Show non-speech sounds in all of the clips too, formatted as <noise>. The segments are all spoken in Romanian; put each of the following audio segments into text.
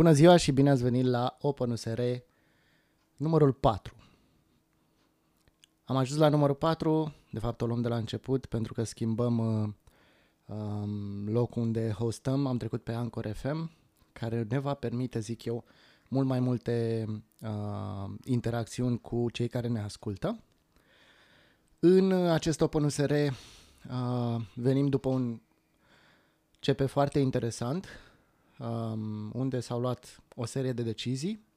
Bună ziua și bine ați venit la OpenUSR numărul 4. Am ajuns la numărul 4, de fapt o luăm de la început pentru că schimbăm uh, um, locul unde hostăm, am trecut pe Anchor FM, care ne va permite, zic eu, mult mai multe uh, interacțiuni cu cei care ne ascultă. În acest OpenUSR uh, venim după un CP foarte interesant, um, unde s-au luat o serie de decizii.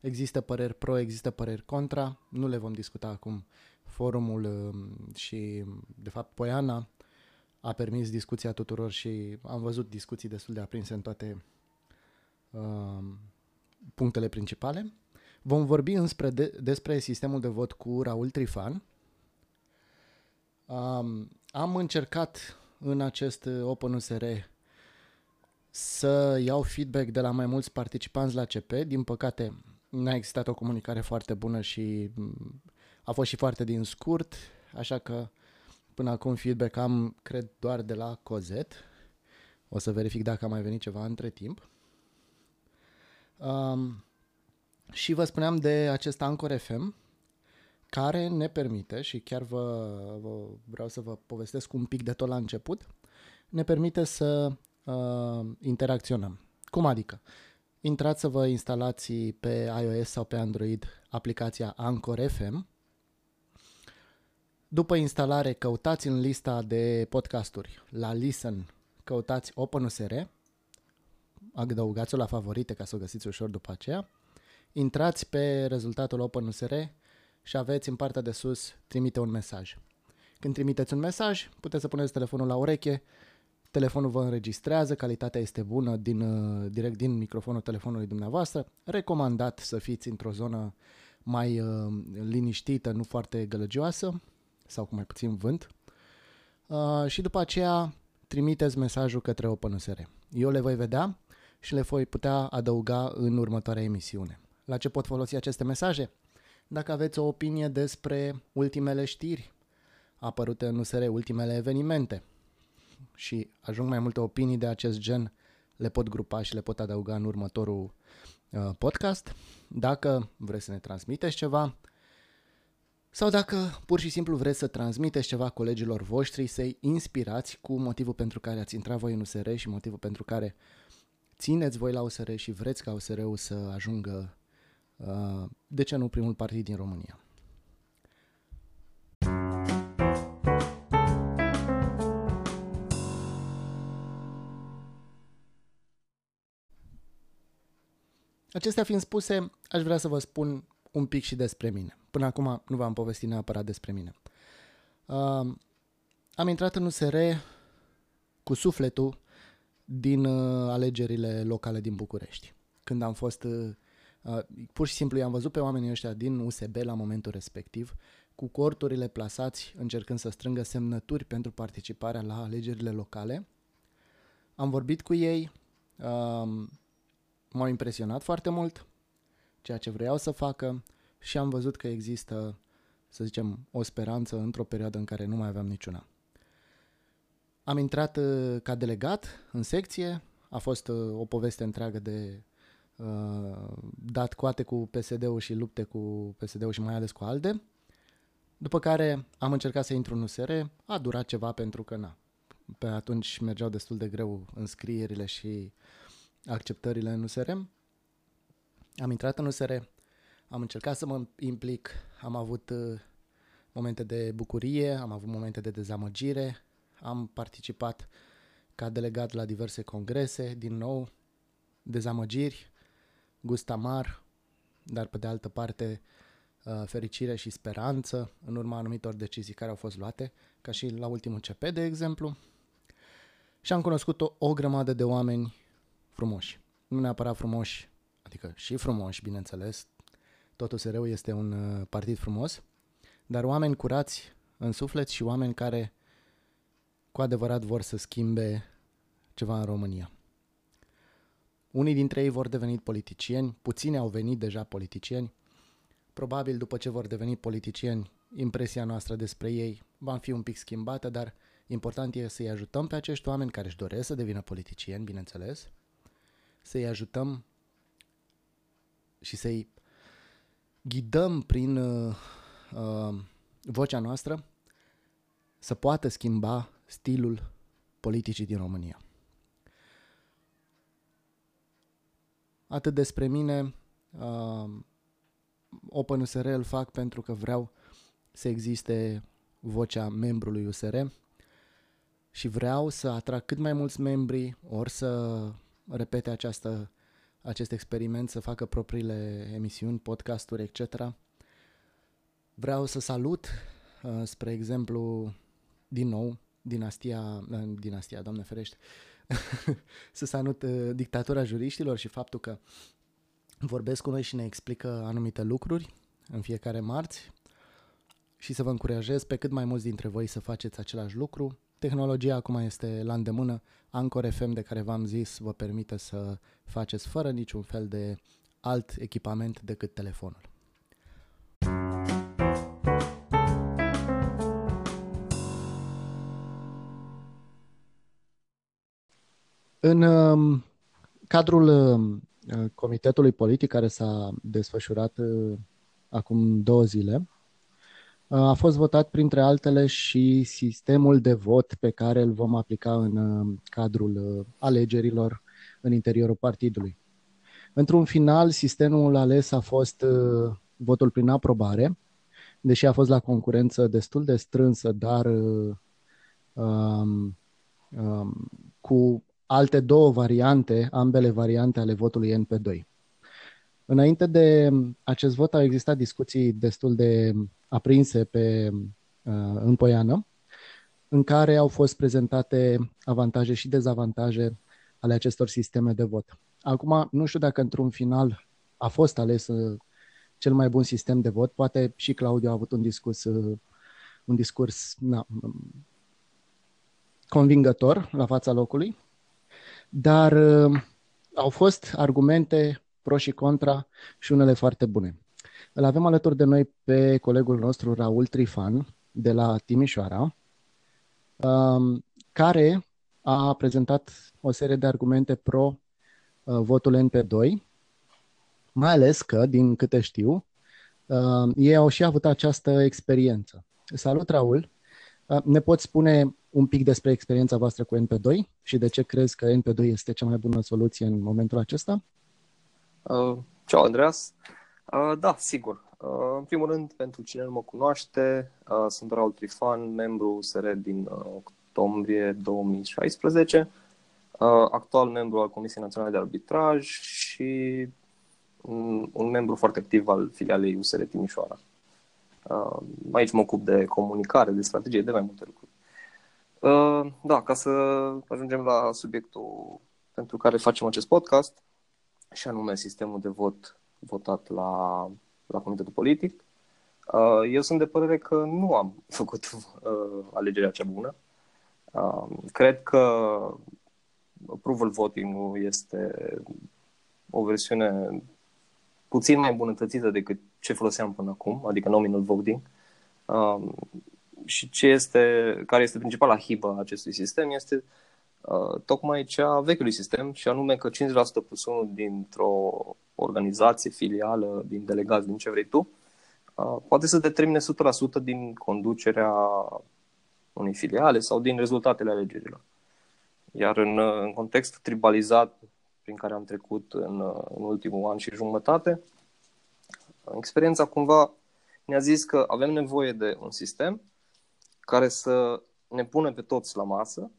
Există păreri pro, există păreri contra, nu le vom discuta acum. Forumul um, și, de fapt, Poiana a permis discuția tuturor și am văzut discuții destul de aprinse în toate um, punctele principale. Vom vorbi înspre de, despre sistemul de vot cu Raul Trifan. Um, am încercat în acest OpenUSR să iau feedback de la mai mulți participanți la CP. Din păcate, nu a existat o comunicare foarte bună și mm, a fost și foarte din scurt, așa că până acum feedback am, cred, doar de la Cozet. O să verific dacă a mai venit ceva între timp. Um, și vă spuneam de acest Anchor FM, care ne permite, și chiar vă, vă vreau să vă povestesc un pic de tot la început, ne permite să uh, interacționăm. Cum adică? Intrați să vă instalați pe iOS sau pe Android aplicația Anchor FM. După instalare, căutați în lista de podcasturi la Listen, căutați OpenUSR, adăugați-o la favorite ca să o găsiți ușor după aceea. Intrați pe rezultatul OpenUSR și aveți în partea de sus trimite un mesaj. Când trimiteți un mesaj, puteți să puneți telefonul la ureche telefonul vă înregistrează, calitatea este bună din, uh, direct din microfonul telefonului dumneavoastră. Recomandat să fiți într-o zonă mai uh, liniștită, nu foarte gălăgioasă sau cu mai puțin vânt. Uh, și după aceea trimiteți mesajul către OpenUSR. Eu le voi vedea și le voi putea adăuga în următoarea emisiune. La ce pot folosi aceste mesaje? Dacă aveți o opinie despre ultimele știri apărute în USR, ultimele evenimente, și ajung mai multe opinii de acest gen, le pot grupa și le pot adăuga în următorul uh, podcast. Dacă vreți să ne transmiteți ceva sau dacă pur și simplu vreți să transmiteți ceva colegilor voștri, să-i inspirați cu motivul pentru care ați intrat voi în USR și motivul pentru care țineți voi la USR și vreți ca USR-ul să ajungă, uh, de ce nu, primul partid din România. Acestea fiind spuse, aș vrea să vă spun un pic și despre mine. Până acum nu v-am povestit neapărat despre mine. Uh, am intrat în USR cu sufletul din uh, alegerile locale din București. Când am fost, uh, uh, pur și simplu i-am văzut pe oamenii ăștia din USB la momentul respectiv, cu corturile plasați, încercând să strângă semnături pentru participarea la alegerile locale. Am vorbit cu ei, uh, m-au impresionat foarte mult ceea ce vreau să facă și am văzut că există, să zicem, o speranță într-o perioadă în care nu mai aveam niciuna. Am intrat uh, ca delegat în secție, a fost uh, o poveste întreagă de uh, dat coate cu PSD-ul și lupte cu PSD-ul și mai ales cu ALDE. După care am încercat să intru în USR, a durat ceva pentru că na, pe atunci mergeau destul de greu înscrierile și acceptările în USR. Am intrat în USR, am încercat să mă implic, am avut uh, momente de bucurie, am avut momente de dezamăgire, am participat ca delegat la diverse congrese, din nou, dezamăgiri, gust amar, dar pe de altă parte uh, fericire și speranță în urma anumitor decizii care au fost luate, ca și la ultimul CP, de exemplu. Și am cunoscut o, o grămadă de oameni frumoși. Nu neapărat frumoși, adică și frumoși, bineînțeles. Totul SRU este un uh, partid frumos, dar oameni curați în suflet și oameni care cu adevărat vor să schimbe ceva în România. Unii dintre ei vor deveni politicieni, puțini au venit deja politicieni. Probabil după ce vor deveni politicieni, impresia noastră despre ei va fi un pic schimbată, dar important e să-i ajutăm pe acești oameni care își doresc să devină politicieni, bineînțeles, să-i ajutăm și să-i ghidăm prin uh, uh, vocea noastră să poată schimba stilul politicii din România. Atât despre mine, uh, Open USR îl fac pentru că vreau să existe vocea membrului USR și vreau să atrag cât mai mulți membri, ori să repete această, acest experiment, să facă propriile emisiuni, podcasturi, etc. Vreau să salut, uh, spre exemplu, din nou, dinastia, uh, dinastia, doamne ferește, <laughs> să salut uh, dictatura juriștilor și faptul că vorbesc cu noi și ne explică anumite lucruri în fiecare marți și să vă încurajez pe cât mai mulți dintre voi să faceți același lucru. Tehnologia acum este la îndemână. Anchor FM de care v-am zis vă permite să faceți fără niciun fel de alt echipament decât telefonul. În um, cadrul um, comitetului politic care s-a desfășurat uh, acum două zile, uh, a fost votat printre altele și sistemul de vot pe care îl vom aplica în uh, cadrul alegerilor în interiorul partidului. Într-un final, sistemul ales a fost votul prin aprobare, deși a fost la concurență destul de strânsă, dar um, um, cu alte două variante, ambele variante ale votului NP2. Înainte de acest vot au existat discuții destul de aprinse pe, uh, în Poiană, în care au fost prezentate avantaje și dezavantaje ale acestor sisteme de vot. Acum, nu știu dacă într-un final a fost ales uh, cel mai bun sistem de vot, poate și Claudiu a avut un discurs, uh, un discurs na, convingător la fața locului, dar uh, au fost argumente pro și contra și unele foarte bune. Îl avem alături de noi pe colegul nostru Raul Trifan de la Timișoara, um, care a prezentat o serie de argumente pro uh, votul NP2, mai ales că, din câte știu, uh, ei au și avut această experiență. Salut, Raul! Uh, ne poți spune un pic despre experiența voastră cu NP2 și de ce crezi că NP2 este cea mai bună soluție în momentul acesta? Uh, ceau, Andreas. Uh, da, sigur. Uh, în primul rând, pentru cine nu mă cunoaște, uh, sunt Raul Trifan, membru SR din uh, octombrie 2016, uh, actual membru al Comisiei Naționale de Arbitraj și un, un membru foarte activ al filialei USR Timișoara. Uh, aici mă ocup de comunicare, de strategie, de mai multe lucruri. Uh, da, ca să ajungem la subiectul pentru care facem acest podcast, și anume sistemul de vot votat la, la Comitetul Politic. Uh, eu sunt de părere că nu am <laughs> făcut uh, alegerea cea bună. Uh, cred că approval voting este o versiune puțin mai îmbunătățită decât ce foloseam până acum, adică nominal voting. Uh, și ce este, care este principala hibă a acestui sistem este uh, tocmai cea a vechiului sistem și anume că 50% plus 1 dintr-o organizație, filială, din delegați, din ce vrei tu, uh, poate să determine 100% din conducerea unei filiale sau din rezultatele alegerilor. Iar în, uh, în context tribalizat prin care am trecut în, uh, în ultimul an și jumătate, experiența cumva ne-a zis că avem nevoie de un sistem care să ne pună pe toți la masă,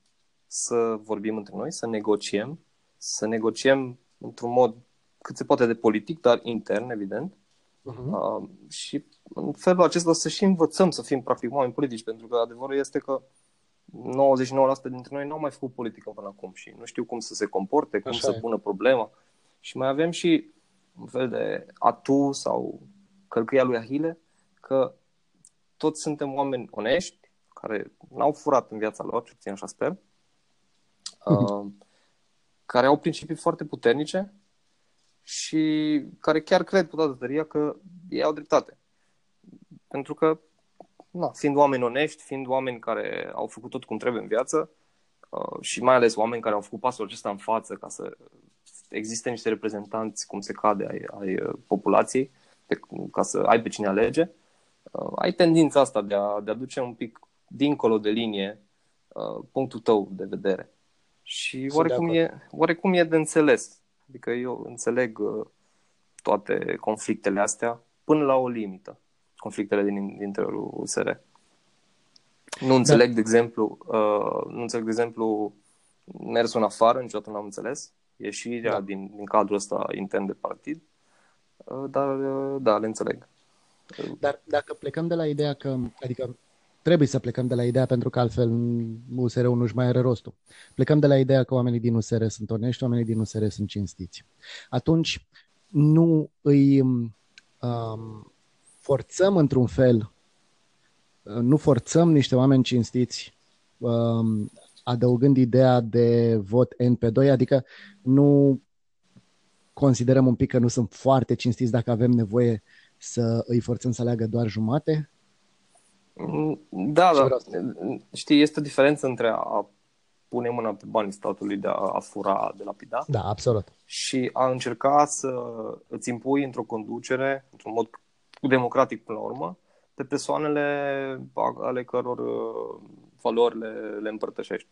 să vorbim între noi, să negociem, să negociem într-un mod cât se poate de politic, dar intern, evident. Uh-huh. Uh, și în felul acesta să și învățăm să fim practic oameni politici, pentru că adevărul este că 99% dintre noi nu au mai făcut politică până acum și nu știu cum să se comporte, cum Așa să e. pună problema. Și mai avem și un fel de atu sau călcâia lui Ahile, că toți suntem oameni onești, care n-au furat în viața lor, ce puțin așa sper, uh, care au principii foarte puternice și care chiar cred cu toată tăria că ei au dreptate. Pentru că, na, fiind oameni onești, fiind oameni care au făcut tot cum trebuie în viață uh, și mai ales oameni care au făcut pasul acesta în față ca să există niște reprezentanți, cum se cade, ai, ai uh, populației, pe, ca să ai pe cine alege, uh, ai tendința asta de a, de a duce un pic dincolo de linie uh, punctul tău de vedere. Și oarecum e, oarecum e de înțeles. Adică eu înțeleg uh, toate conflictele astea până la o limită. Conflictele din, din interiorul USR. Nu înțeleg, da. de exemplu, uh, nu înțeleg, de exemplu, mersul în afară, niciodată nu am înțeles, ieșirea da. din, din cadrul ăsta intern de partid, uh, dar, uh, da, le înțeleg. Dar dacă plecăm de la ideea că, adică trebuie să plecăm de la ideea pentru că altfel USR-ul nu-și mai are rostul. Plecăm de la ideea că oamenii din USR sunt onești, oamenii din USR sunt cinstiți. Atunci nu îi um, forțăm într-un fel, nu forțăm niște oameni cinstiți um, adăugând ideea de vot N pe 2, adică nu considerăm un pic că nu sunt foarte cinstiți dacă avem nevoie să îi forțăm să aleagă doar jumate? Da, da. Știi, este o diferență între a pune mâna pe banii statului de a, a fura, de lapida. Da, absolut. Și a încerca să îți impui într-o conducere, într-un mod democratic până la urmă, pe persoanele ale căror uh, valori le, le împărtășești.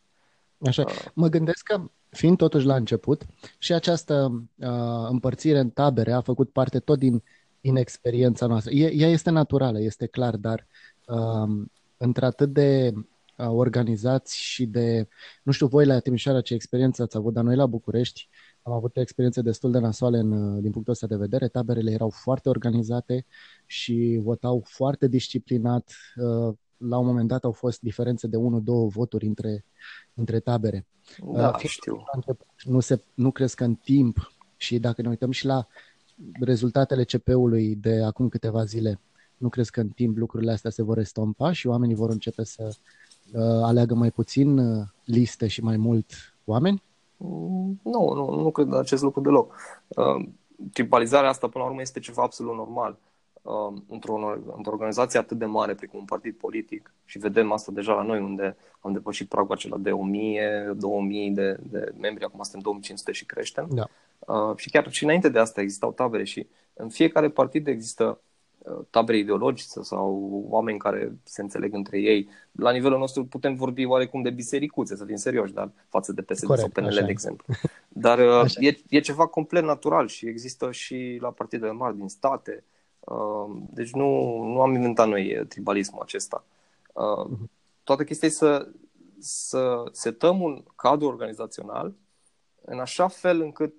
Așa. Uh. Mă gândesc că, fiind totuși la început, și această uh, împărțire în tabere a făcut parte tot din inexperiența noastră. E, ea este naturală, este clar, dar uh, într-atât de uh, organizați și de, nu știu voi la Timișoara ce experiență ați avut, dar noi la București am avut experiențe destul de nasoale în, uh, din punctul ăsta de vedere. Taberele erau foarte organizate și votau foarte disciplinat. Uh, la un moment dat au fost diferențe de 1-2 voturi între, între tabere. Da, uh, știu. Nu, se, nu cresc în timp și dacă ne uităm și la rezultatele CP-ului de acum câteva zile, nu crezi că în timp lucrurile astea se vor estompa și oamenii vor începe să uh, aleagă mai puțin uh, liste și mai mult oameni? Mm, nu, nu, nu cred acest lucru deloc. Uh, tribalizarea asta, până la urmă, este ceva absolut normal. Uh, într-o, într-o organizație atât de mare precum un partid politic și vedem asta deja la noi unde am depășit pragul acela de 1000, 2000 de, de membri, acum suntem 2500 și creștem. Da. Uh, și chiar și înainte de asta existau tabere și în fiecare partid există uh, tabere ideologice sau oameni care se înțeleg între ei. La nivelul nostru putem vorbi oarecum de bisericuțe, să fim serioși, dar față de PSD Corect, sau PNL, de exemplu. <laughs> Dar uh, e, e ceva complet natural și există și la partidele mari din state. Uh, deci nu, nu am inventat noi tribalismul acesta. Uh, mhm. toată chestia e să, să setăm un cadru organizațional în așa fel încât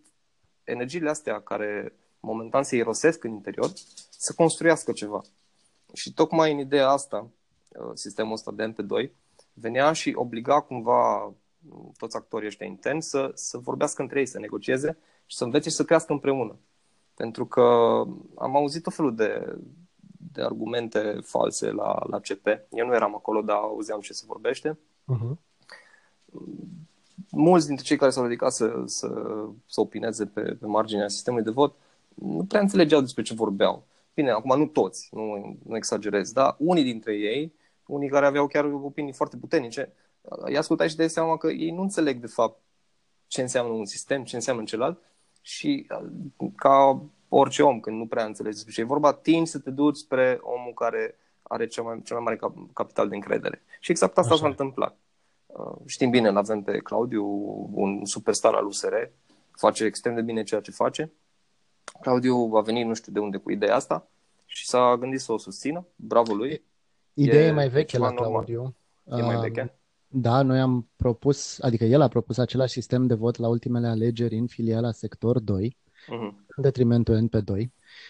energiile astea care momentan se irosesc în interior să construiască ceva. Și tocmai în ideea asta, uh, sistemul ăsta de MP2, venea și obliga cumva uh, toți actorii ăștia interni să, să vorbească între ei, să negocieze și să învețe și să crească împreună. Pentru că am auzit tot felul de, de argumente false la, la CP. Eu nu eram acolo, dar auzeam ce se vorbește. Uh-huh mulți dintre cei care s-au ridicat să, să, să opineze pe, pe marginea sistemului de vot nu prea înțelegeau despre ce vorbeau. Bine, acum nu toți, nu, nu exagerez, dar unii dintre ei, unii care aveau chiar opinii foarte puternice, i ascultai și de seama că ei nu înțeleg de fapt ce înseamnă un sistem, ce înseamnă celălalt și ca orice om, când nu prea înțelegi despre ce e vorba, timp să te duci spre omul care are cel mai, cel mai mare capital de încredere. Și exact asta Așa. s-a întâmplat. Uh, știm bine, îl avem pe Claudiu, un superstar al USR, face extrem de bine ceea ce face. Claudiu a venit nu știu de unde cu ideea asta și s-a gândit să o susțină. Bravo lui. Ideea e, e mai veche la Claudiu. E mai veche? Da, noi am propus, adică el a propus același sistem de vot la ultimele alegeri în filiala sector 2, uh-huh. Mhm. în detrimentul NP2.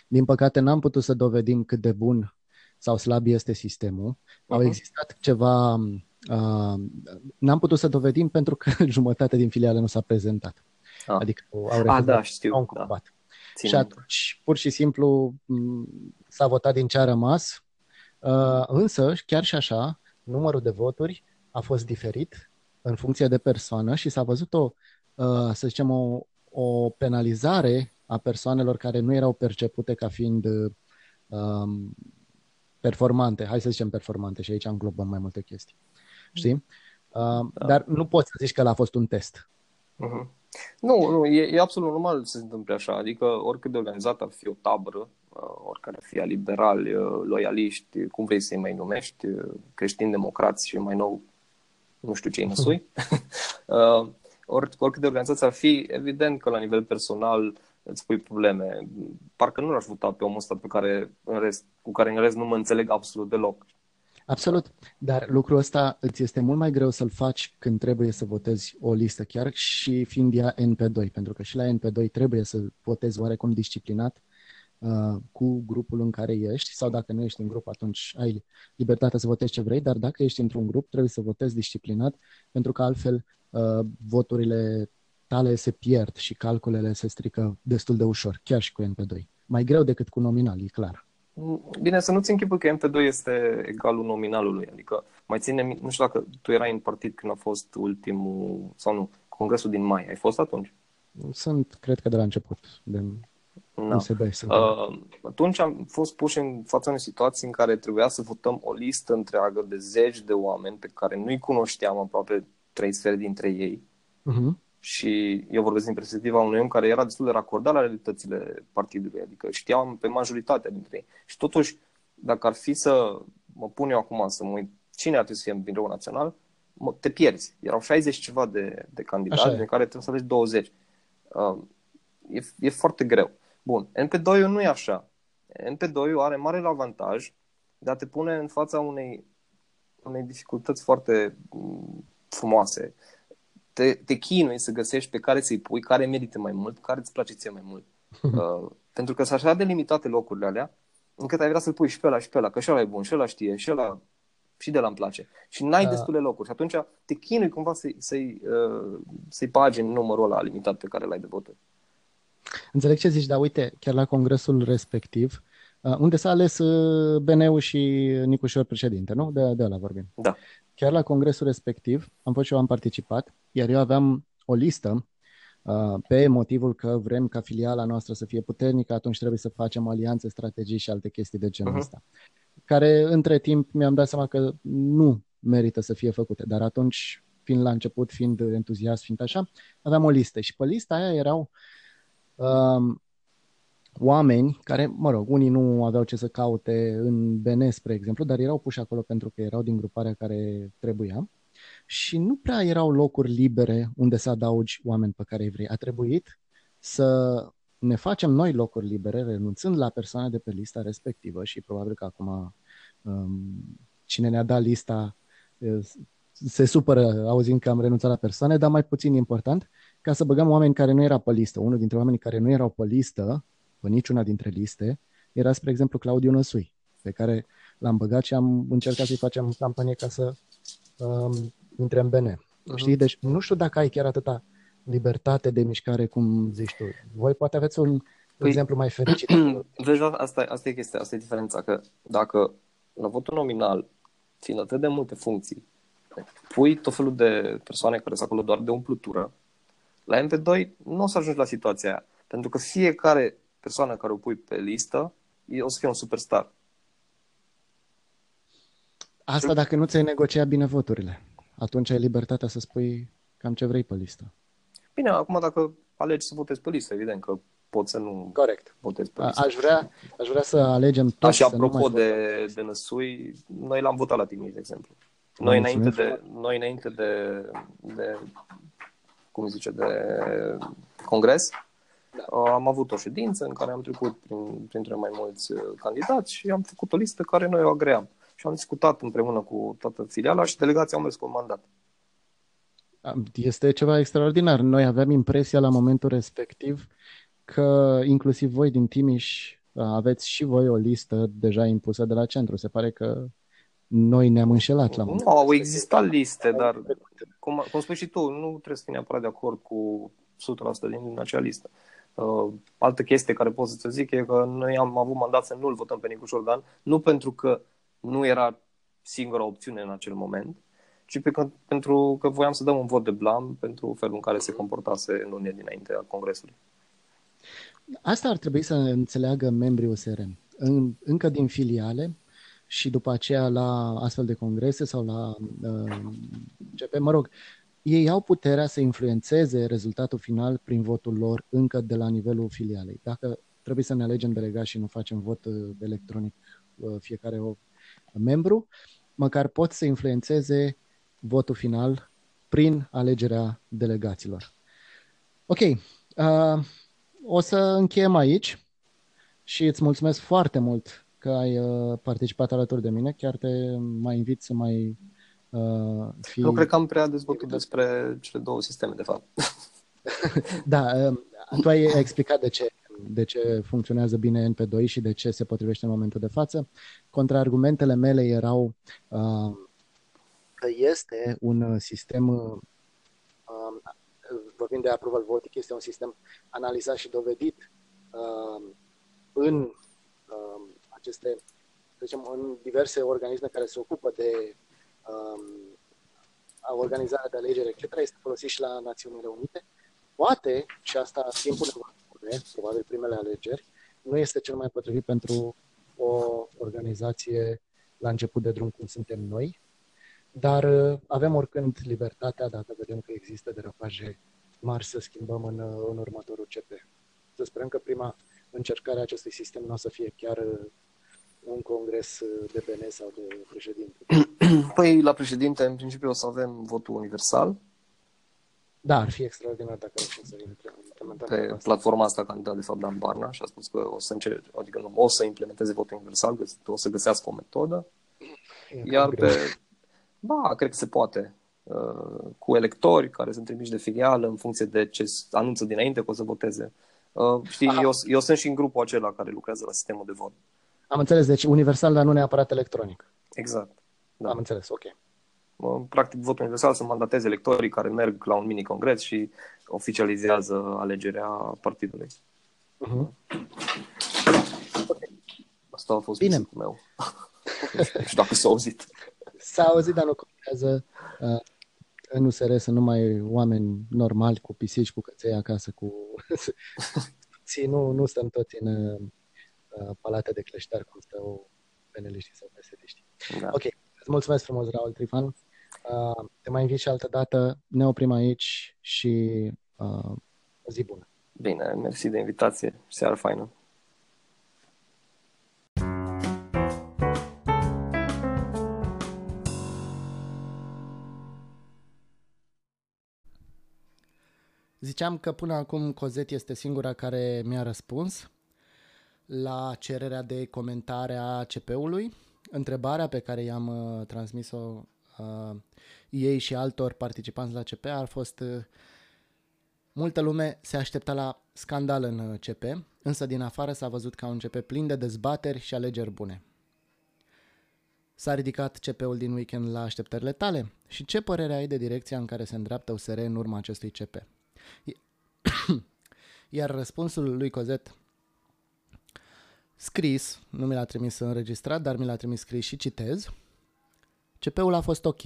Din păcate n-am putut să dovedim cât de bun sau slab este sistemul. Uh-huh. Au existat ceva Uh, n-am putut să dovedim pentru că <laughs> jumătate din filiale nu s-a prezentat. Ah. Adică au refuzat, ah, da, știu, au da. Și atunci, pur și simplu, s-a votat din ce a rămas. Uh, însă, chiar și așa, numărul de voturi a fost diferit în funcție de persoană și s-a văzut o, uh, să zicem, o, o penalizare a persoanelor care nu erau percepute ca fiind um, performante. Hai să zicem performante și aici înglobăm mai multe chestii știi? Uh, da. Dar nu poți să zici că l-a fost un test. Uh-huh. Nu, nu, e, e absolut normal să se întâmple așa. Adică oricât de organizat ar fi o tabără, uh, oricare ar fi a liberali, uh, loialiști, cum vrei să-i mai numești, uh, creștini democrați și mai nou, nu știu ce-i năsui. <laughs> <laughs> Or, oricât de organizație ar fi, evident că la nivel personal îți pui probleme. Parcă nu l-aș vota pe omul ăsta pe care, în rest, cu care în rest nu mă înțeleg absolut deloc. Absolut, dar lucrul ăsta îți este mult mai greu să-l faci când trebuie să votezi o listă, chiar și fiind ea NP2, pentru că și la NP2 trebuie să votezi oarecum disciplinat uh, cu grupul în care ești, sau dacă nu ești în grup, atunci ai libertatea să votezi ce vrei, dar dacă ești într-un grup, trebuie să votezi disciplinat, pentru că altfel uh, voturile tale se pierd și calculele se strică destul de ușor, chiar și cu NP2. Mai greu decât cu nominal, e clar. Bine, să nu-ți închipui că MP2 este egalul nominalului. Adică, mai ține, nu știu dacă tu erai în partid când a fost ultimul, sau nu, congresul din mai. Ai fost atunci? Sunt, cred că de la început, de no. USB. Uh, atunci am fost puși în fața unei situații în care trebuia să votăm o listă întreagă de zeci de oameni pe care nu-i cunoșteam aproape trei sferi dintre ei. Uh-huh și eu vorbesc din perspectiva unui om care era destul de racordat la realitățile partidului, adică știam pe majoritatea dintre ei. Și totuși, dacă ar fi să mă pun eu acum să mă uit cine ar trebui să fie în birou național, mă, te pierzi. Erau 60 ceva de, de candidați, din care trebuie să alegi 20. Uh, e, e foarte greu. Bun, NP2 nu e așa. NP2 are mare avantaj de a te pune în fața unei, unei dificultăți foarte mm, frumoase te, te chinui să găsești pe care să-i pui, care merită mai mult, care îți place ție mai mult. <laughs> Uh, pentru că sunt așa de limitate locurile alea, încât ai vrea să-l pui și pe ăla și pe ăla, că și ăla e bun, și ăla știe, și ăla și de la îmi place. Și n-ai da. destule locuri. Și atunci te chinui cumva să-i, să-i, uh, să-i bagi în numărul ăla limitat pe care l-ai de voturi. Înțeleg ce zici, dar uite, chiar la congresul respectiv, uh, unde s-a ales uh, BNU și Nicușor președinte, nu? De, de ăla vorbim. Da. Chiar la congresul respectiv, am fost și eu am participat, iar eu aveam o listă uh, pe motivul că vrem ca filiala noastră să fie puternică, atunci trebuie să facem alianțe, strategii și alte chestii de genul uh-huh. ăsta. Care între timp mi-am dat seama că nu merită să fie făcute, dar atunci, fiind la început, fiind entuziast, fiind așa, aveam o listă și pe lista aia erau um, oameni care, mă rog, unii nu aveau ce să caute în BN, spre exemplu, dar erau puși acolo pentru că erau din gruparea care trebuia și nu prea erau locuri libere unde să adaugi oameni pe care îi vrei. A trebuit să ne facem noi locuri libere, renunțând la persoane de pe lista respectivă și probabil că acum um, cine ne-a dat lista se supără auzind că am renunțat la persoane, dar mai puțin important, ca să băgăm oameni care nu erau pe listă. Unul dintre oamenii care nu erau pe listă pe niciuna dintre liste, era, spre exemplu, Claudiu Năsui, pe care l-am băgat și am încercat să-i facem campanie ca să um, intre în BN. Uh-huh. Știi? Deci nu știu dacă ai chiar atâta libertate de mișcare cum zici tu. Voi poate aveți un păi, exemplu mai fericit. <clears throat> Vezi, asta, asta e chestia, asta e diferența, că dacă la votul nominal, fiind atât de multe funcții, pui tot felul de persoane care sunt acolo doar de umplutură, la MP2 nu o să ajungi la situația aia. Pentru că fiecare persoană care o pui pe listă, o să fie un superstar. Asta dacă nu ți-ai negociat bine voturile. Atunci ai libertatea să spui cam ce vrei pe listă. Bine, acum dacă alegi să votezi pe listă, evident că poți să nu Corect. votezi pe listă. Aș vrea, aș vrea să alegem toți. Da, și apropo de, de Năsui, noi l-am votat la Timiș, de exemplu. Noi înainte de, noi înainte de, de, cum zice, de congres, da. Am avut o ședință în care am trecut prin, printre mai mulți uh, candidați și am făcut o listă care noi o agream. Și am discutat împreună cu toată filiala și delegația au mers cu un mandat. Este ceva extraordinar. Noi aveam impresia la momentul respectiv că inclusiv voi din Timiș uh, aveți și voi o listă deja impusă de la centru. Se pare că noi ne-am înșelat la momentul Nu, au existat liste, dar cum, cum spui și tu, nu trebuie să fii neapărat de acord cu 100% din acea listă. Uh, altă chestie care pot să-ți zic e că noi am avut mandat să nu-l votăm pe Nicu Șordan, nu pentru că nu era singura opțiune în acel moment, ci pe că, pentru că voiam să dăm un vot de blam pentru felul în care se comportase în lunia dinaintea Congresului. Asta ar trebui să înțeleagă membrii USR. În, încă din filiale și după aceea la astfel de congrese sau la uh, GP, mă rog, ei au puterea să influențeze rezultatul final prin votul lor încă de la nivelul filialei. Dacă trebuie să ne alegem delegați și nu facem vot uh, electronic uh, fiecare membru, măcar pot să influențeze votul final prin alegerea delegaților. Ok, uh, o să încheiem aici și îți mulțumesc foarte mult că ai uh, participat alături de mine. Chiar te mai invit să mai uh, fii... Nu cred că am prea dezbătut despre cele două sisteme, de fapt. <laughs> da, uh, tu ai explicat de ce de ce funcționează bine NP2 și de ce se potrivește în momentul de față. Contraargumentele mele erau uh, că este un sistem, uh, vorbim de approval voting, este un sistem analizat și dovedit uh, în uh, aceste, zicem, în diverse organisme care se ocupă de uh, organizarea de alegeri, etc., este folosit și la Națiunile Unite. Poate, și asta timpul ne va spune, probabil primele alegeri, nu este cel mai potrivit pentru o organizație la început de drum cum suntem noi, dar uh, avem oricând libertatea, dacă vedem că există derapaje mari, să schimbăm în, uh, în următorul CP. Să sperăm că prima încercare a acestui sistem nu o să fie chiar uh, un congres de BN sau de președinte. <clears throat> Păi la președinte, în principiu, o să avem votul universal. Da, ar fi extraordinar dacă reușim să implementăm. Pe platforma asta candidat, de fapt, Dan Barna și a spus că o să încerce, adică nu, o să implementeze votul universal, o să găsească o metodă. E Iar pe, <laughs> da, cred că se poate. Uh, cu electori care sunt trimiși de filială în funcție de ce anunță dinainte că o să voteze. Uh, știi, eu, eu sunt și în grupul acela care lucrează la sistemul de vot. Am înțeles, deci universal, dar nu neapărat electronic. Exact. Da. Am înțeles, ok. Practic, votul universal să mandateze electorii care merg la un mini-congres și oficializează alegerea partidului. Uh-huh. Asta a fost Bine. meu. <laughs> nu știu dacă s-a auzit. S-a auzit, dar nu contează. Uh, în USR sunt numai oameni normali cu pisici, cu căței acasă, cu... <laughs> nu, nu stăm toți în uh, palate de cleștar cum stau peneliștii sau psd Da. Ok, îți mulțumesc frumos, Raul Trifan. Uh, te mai invit și altă dată. Ne oprim aici și uh, o zi bună. Bine, mersi de invitație. Seară faină. Ziceam că până acum Cozet este singura care mi-a răspuns la cererea de comentare a CP-ului. Întrebarea pe care i-am uh, transmis-o uh, ei și altor participanți la CP a fost uh, multă lume se aștepta la scandal în uh, CP, însă din afară s-a văzut ca un CP plin de dezbateri și alegeri bune. S-a ridicat CP-ul din weekend la așteptările tale? Și ce părere ai de direcția în care se îndreaptă USR în urma acestui CP? <coughs> Iar răspunsul lui Cozet scris, nu mi l-a trimis înregistrat, dar mi l-a trimis scris și citez. CP-ul a fost ok.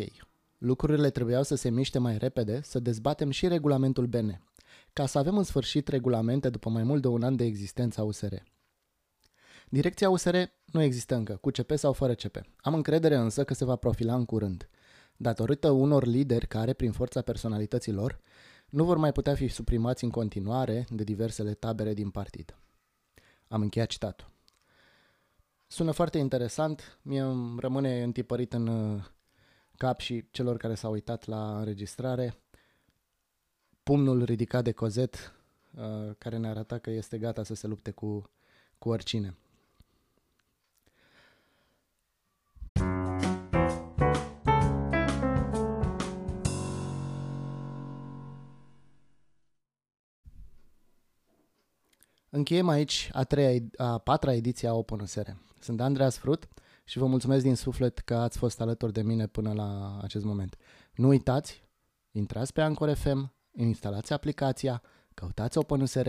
Lucrurile trebuiau să se miște mai repede, să dezbatem și regulamentul BN, ca să avem în sfârșit regulamente după mai mult de un an de existență a USR. Direcția USR nu există încă, cu CP sau fără CP. Am încredere însă că se va profila în curând, datorită unor lideri care, prin forța personalităților, nu vor mai putea fi suprimați în continuare de diversele tabere din partid. Am încheiat citatul. Sună foarte interesant, mie îmi rămâne întipărit în uh, cap și celor care s-au uitat la înregistrare pumnul ridicat de Cozet, uh, care ne arată că este gata să se lupte cu, cu oricine. Încheiem aici a, treia, a patra ediție a OpenUSR. Sunt Andreas Frut și vă mulțumesc din suflet că ați fost alături de mine până la acest moment. Nu uitați, intrați pe Anchor FM, instalați aplicația, căutați OpenUSR,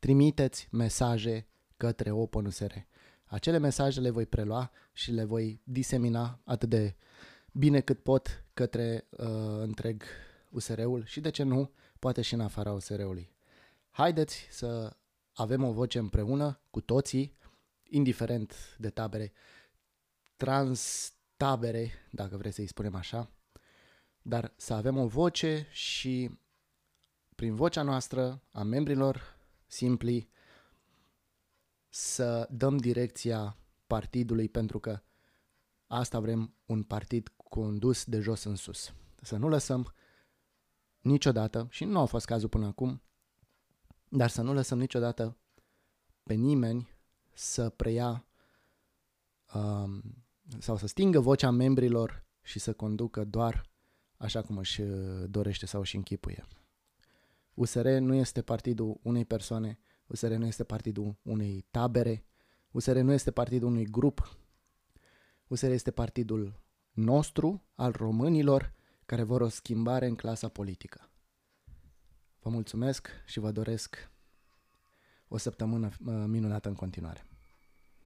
trimiteți mesaje către OpenUSR. Acele mesaje le voi prelua și le voi disemina atât de bine cât pot către uh, întreg USR-ul și de ce nu, poate și în afara USR-ului. Haideți să avem o voce împreună cu toții, indiferent de tabere, trans tabere, dacă vreți să-i spunem așa, dar să avem o voce și prin vocea noastră, a membrilor simpli, să dăm direcția partidului pentru că asta vrem un partid condus de jos în sus. Să nu lăsăm niciodată, și nu a fost cazul până acum, dar să nu lăsăm niciodată pe nimeni să preia um, sau să stingă vocea membrilor și să conducă doar așa cum își uh, dorește sau își închipuie. USR nu este partidul unei persoane, USR nu este partidul unei tabere, USR nu este partidul unui grup, USR este partidul nostru, al românilor, care vor o schimbare în clasa politică. Vă mulțumesc și vă doresc o săptămână uh, minunată în continuare.